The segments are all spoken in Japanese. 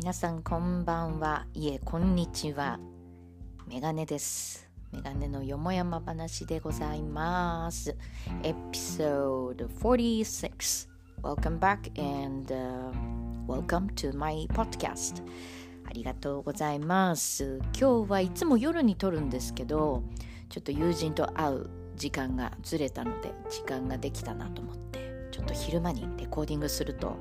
皆さんこんばんは。いえこんにちは。メガネです。メガネのよもやま話でございます。エピソード46 Welcome back and、uh, welcome to my podcast. ありがとうございます。今日はいつも夜に撮るんですけどちょっと友人と会う時間がずれたので時間ができたなと思ってちょっと昼間にレコーディングすると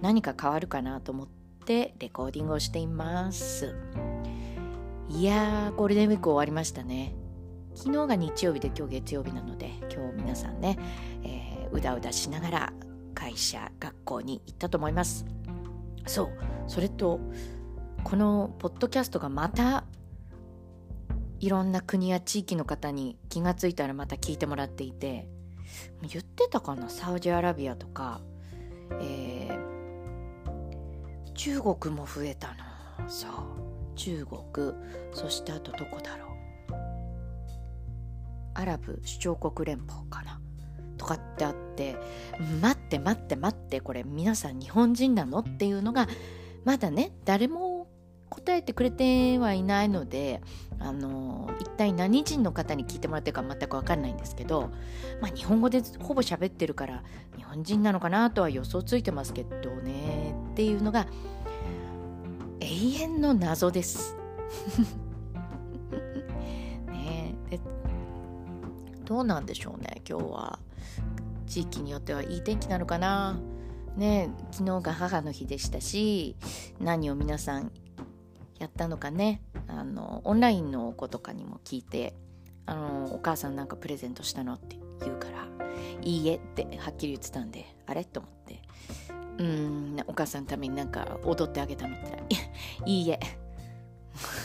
何か変わるかなと思ってってレコーディングをしています。いやーゴールデンウィーク終わりましたね。昨日が日曜日で今日月曜日なので今日皆さんね、えー、うだうだしながら会社学校に行ったと思います。そうそれとこのポッドキャストがまたいろんな国や地域の方に気がついたらまた聞いてもらっていて言ってたかな？サウジアラビアとか、えー、中国も増えたの。そう。中国。そしてあとどこだろう。アラブ首長国連邦かな。とかってあって待って待って待ってこれ皆さん日本人なのっていうのがまだね誰も答えてくれてはいないのであの一体何人の方に聞いてもらってるか全く分かんないんですけど、まあ、日本語でほぼ喋ってるから日本人なのかなとは予想ついてますけどね。っていうのが永遠の謎です。ねえ。どうなんでしょうね今日は。地域によってはいい天気なのかな。ね昨日が母の日でしたし何を皆さんやったのかね。あのオンラインの子とかにも聞いてあのお母さんなんかプレゼントしたのって言うからいいえってはっきり言ってたんであれ？と思って。うん。お母さんのためになんか踊ってあげたのっていいえ。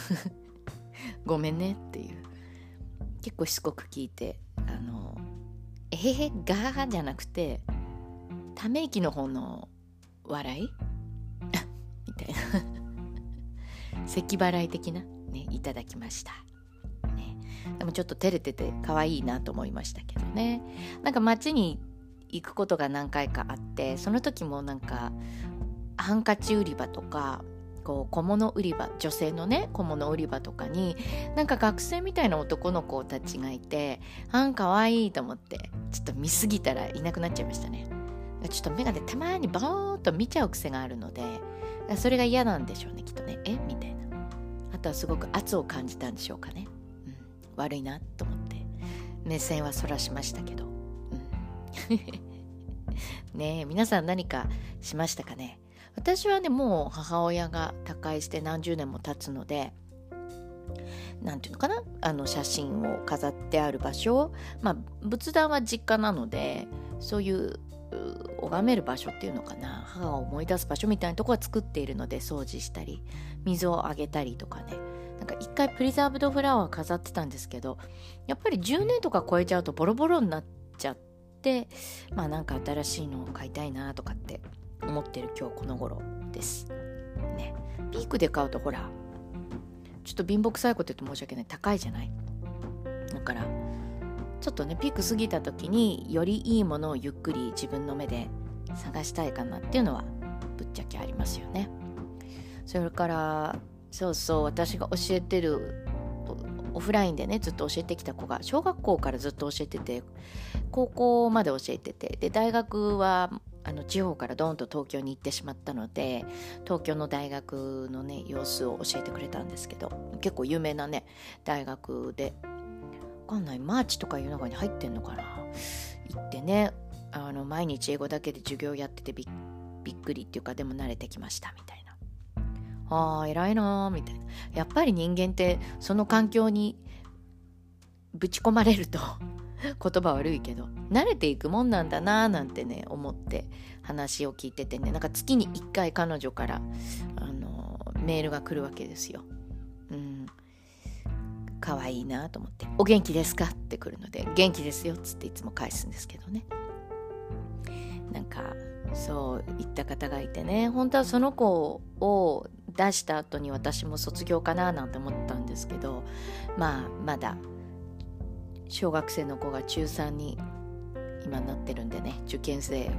ごめんねっていう。結構しつこく聞いてあのえへへガーハじゃなくてため息の方の笑い？みたいな。咳払い的な？ねいただきました、ね、でもちょっと照れてて可愛いなと思いましたけどね。なんか街に行くことが何回かあってその時もなんかハンカチ売り場とかこう小物売り場女性のね小物売り場とかになんか学生みたいな男の子たちがいてあんかわいいと思ってちょっと見すぎたらいなくなっちゃいましたね。ちょっと眼鏡たまにボーっと見ちゃう癖があるのでそれが嫌なんでしょうねきっとね。え？みたいな。あとはすごく圧を感じたんでしょうかね、うん、悪いなと思って。目線はそらしましたけど、ねえ皆さん何かしましたかね？私はねもう母親が他界して何十年も経つので何て言うのかな？あの写真を飾ってある場所まあ仏壇は実家なのでそういう拝める場所っていうのかな？母を思い出す場所みたいなとこは作っているので掃除したり水をあげたりとかね。なんか一回プリザーブドフラワー飾ってたんですけどやっぱり10年とか超えちゃうとボロボロになっちゃってまあなんか新しいのを買いたいなとかって思ってる今日この頃です。ね、ピークで買うとほらちょっと貧乏くさいこと言うと申し訳ない高いじゃないだからちょっとねピーク過ぎた時によりいいものをゆっくり自分の目で探したいかなっていうのはぶっちゃけありますよね。それからそうそう私が教えてるオフラインでねずっと教えてきた子が小学校からずっと教えてて高校まで教えててで大学はあの地方からドーンと東京に行ってしまったので東京の大学のね様子を教えてくれたんですけど結構有名なね大学でわかんないマーチとかいう中に入ってんのかな？行ってねあの毎日英語だけで授業やっててびっくりっていうかでも慣れてきましたみたいな。あー偉いなーみたいな。やっぱり人間ってその環境にぶち込まれると 言葉悪いけど慣れていくもんなんだなーなんてね思って話を聞いててね。なんか月に1回彼女からあのメールが来るわけですよ。うん。可愛いなと思って「お元気ですか?」って来るので「元気ですよ」っつっていつも返すんですけどね。なんかそう言った方がいてね。本当はその子を出した後に私も卒業かななんて思ったんですけどまあまだ小学生の子が中3に今なってるんでね受験生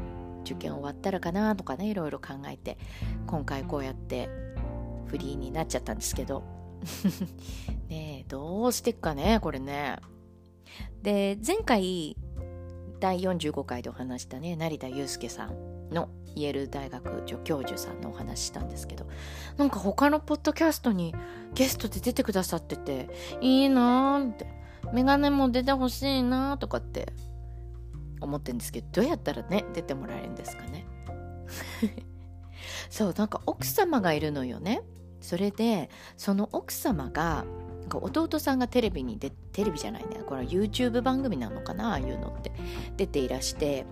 受験終わったらかなとかねいろいろ考えて今回こうやってフリーになっちゃったんですけど。ねえどうしてっかねこれね。で前回第45回でお話したね成田悠介さん。のイェール大学助教授さんのお話したんですけどなんか他のポッドキャストにゲストで出てくださってていいなーってメガネも出てほしいなーとかって思ってるんですけどどうやったらね出てもらえるんですかね。そうなんか奥様がいるのよね。それでその奥様が弟さんがテレビに出テレビじゃないね。これは YouTube 番組なのかなああいうのって出ていらして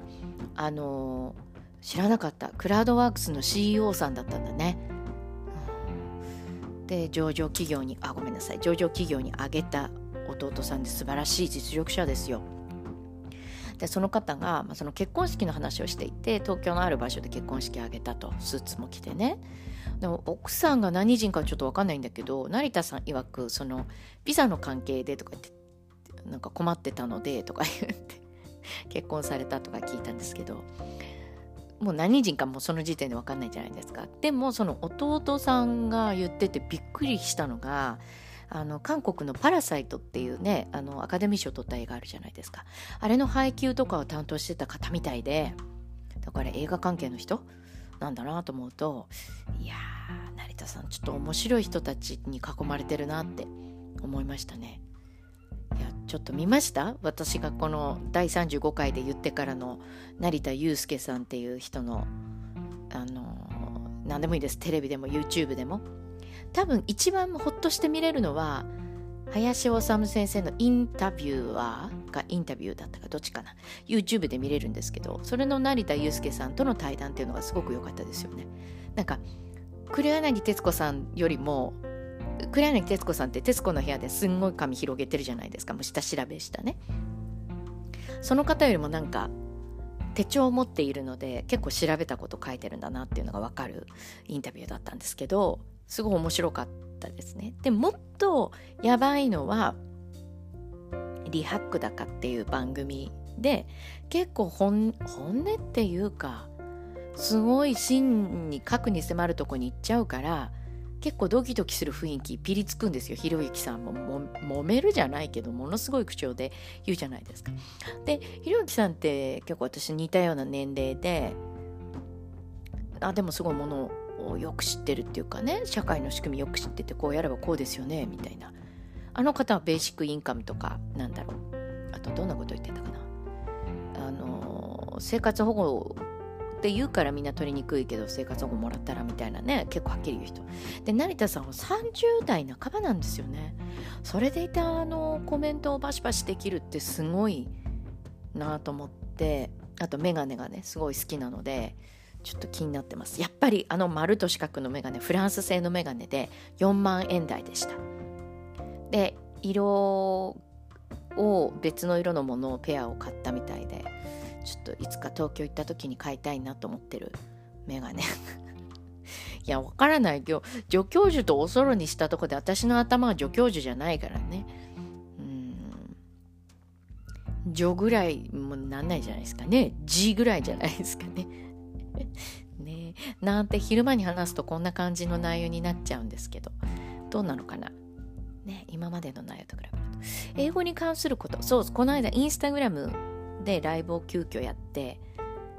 あのー、知らなかった。クラウドワークスの CEO さんだったんだね、で上場企業にあごめんなさい。上場企業に挙げた弟さんで素晴らしい実力者ですよ。でその方が、まあ、その結婚式の話をしていて東京のある場所で結婚式を挙げたと。スーツも着てね。でも奥さんが何人かちょっと分かんないんだけど成田さん曰くそのビザの関係でとか言ってなんか困ってたのでとか言って結婚されたとか聞いたんですけどもう何人かもその時点で分かんないじゃないですか。でもその弟さんが言っててびっくりしたのがあの韓国の「パラサイト」っていうねあのアカデミー賞を取った映画あるじゃないですか。あれの配給とかを担当してた方みたいでだから映画関係の人なんだなと思うといやー成田さんちょっと面白い人たちに囲まれてるなって思いましたね。ちょっと見ました？私がこの第35回で言ってからの成田悠介さんっていう人のあの何でもいいです。テレビでも YouTube でも。多分一番ほっとして見れるのは林修先生のインタビュアーがインタビューだったかどっちかな。YouTube で見れるんですけどそれの成田悠介さんとの対談っていうのがすごく良かったですよね。なんか黒柳徹子さんよりも黒柳徹子さんって徹子の部屋ですんごい髪広げてるじゃないですかもう下調べしたねその方よりもなんか手帳を持っているので結構調べたこと書いてるんだなっていうのが分かるインタビューだったんですけどすごい面白かったですね。でもっとやばいのはリハックだかっていう番組で結構本音っていうかすごい真に核に迫るとこに行っちゃうから結構ドキドキする雰囲気ピリつくんですよ。ひろゆきさんも。も揉めるじゃないけどものすごい口調で言うじゃないですか。でひろゆきさんって結構私似たような年齢であでもすごいものをよく知ってるっていうかね社会の仕組みよく知っててこうやればこうですよねみたいな。あの方はベーシックインカムとかなんだろう。あとどんなこと言ってたかな。あの生活保護って言うからみんな取りにくいけど生活保護もらったらみたいなね結構はっきり言う人。で成田さんは30代半ばなんですよね。それでいたあのコメントをバシバシできるってすごいなと思ってあとメガネがねすごい好きなのでちょっと気になってます。やっぱりあの丸と四角のメガネフランス製のメガネで4万円台でした。で色を別の色のものをペアを買ったみたいで。ちょっといつか東京行った時に買いたいなと思ってるメガネ。いやわからないけど助教授とおそろにしたとこで私の頭は助教授じゃないからね。うん。助ぐらいもなんないじゃないですかね。G ぐらいじゃないですかね。ね。なんて昼間に話すとこんな感じの内容になっちゃうんですけど。どうなのかな？ね今までの内容と比べると。英語に関すること。そうこの間インスタグラムでライブを急遽やって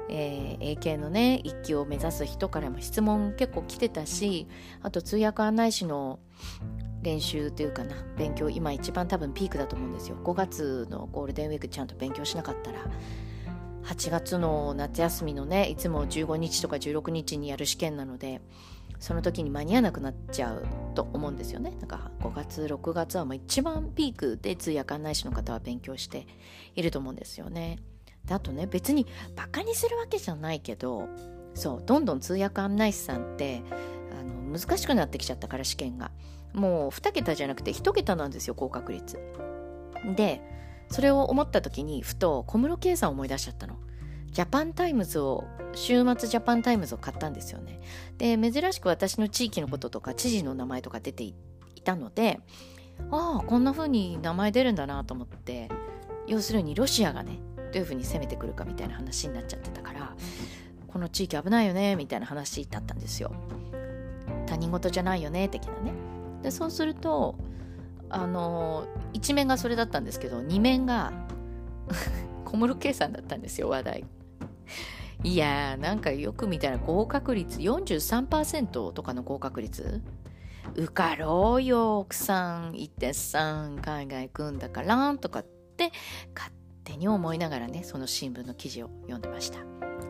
えー、英検のね一級を目指す人からも質問結構来てたしあと通訳案内士の練習というかな勉強今一番多分ピークだと思うんですよ。5月のゴールデンウィークちゃんと勉強しなかったら。8月の夏休みのねいつも15日とか16日にやる試験なのでその時に間に合わなくなっちゃうと思うんですよね。なんか5月6月はもう一番ピークで通訳案内士の方は勉強していると思うんですよね。であとね別にバカにするわけじゃないけどそうどんどん通訳案内士さんってあの難しくなってきちゃったから試験がもう2桁じゃなくて1桁なんですよ合格率。でそれを思った時にふと小室圭さんを思い出しちゃったの。ジャパンタイムズを週末ジャパンタイムズを買ったんですよね。で珍しく私の地域のこととか知事の名前とか出ていたのでああこんな風に名前出るんだなと思って要するにロシアがねどういう風に攻めてくるかみたいな話になっちゃってたからこの地域危ないよねみたいな話だったんですよ。他人事じゃないよね的なねでそうするとあの一面がそれだったんですけど二面が 小室圭さんだったんですよ話題 いやーなんかよく見たら合格率43%とかの合格率？受かろうよ奥さん1.3海外行くんだからんとかって勝手に思いながらねその新聞の記事を読んでました。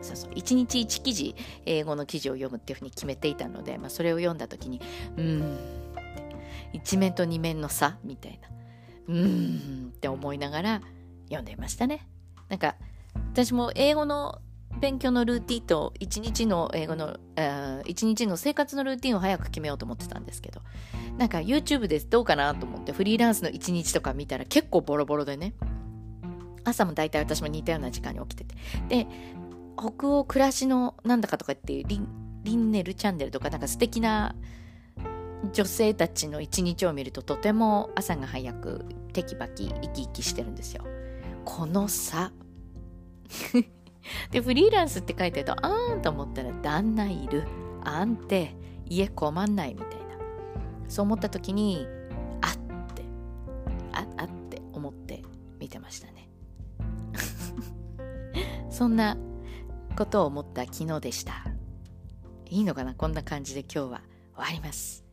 そうそう1日1記事英語の記事を読むっていうふうに決めていたので、まあ、それを読んだ時にうーん一面と二面の差みたいなうーんって思いながら読んでいましたね。なんか私も英語の勉強のルーティンと一日の英語の一日の生活のルーティンを早く決めようと思ってたんですけどなんか YouTube でどうかなと思ってフリーランスの一日とか見たら結構ボロボロでね朝も大体私も似たような時間に起きてて。で北欧暮らしのなんだかとかっていうリンリンネルチャンネルとかなんか素敵な女性たちの一日を見るととても朝が早くテキパキ生き生きしてるんですよ。この差。で、フリーランスって書いてると、あーんと思ったら旦那いる。安定。家困んないみたいな。そう思った時に、あって、あ、あって思って見てましたね。そんなことを思った昨日でした。いいのかな？こんな感じで今日は終わります。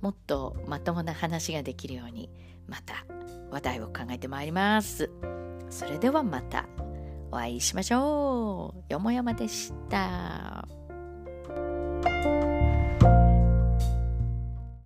もっとまともな話ができるように、また話題を考えてまいります。それではまた。お会いしましょう。よもやまでした。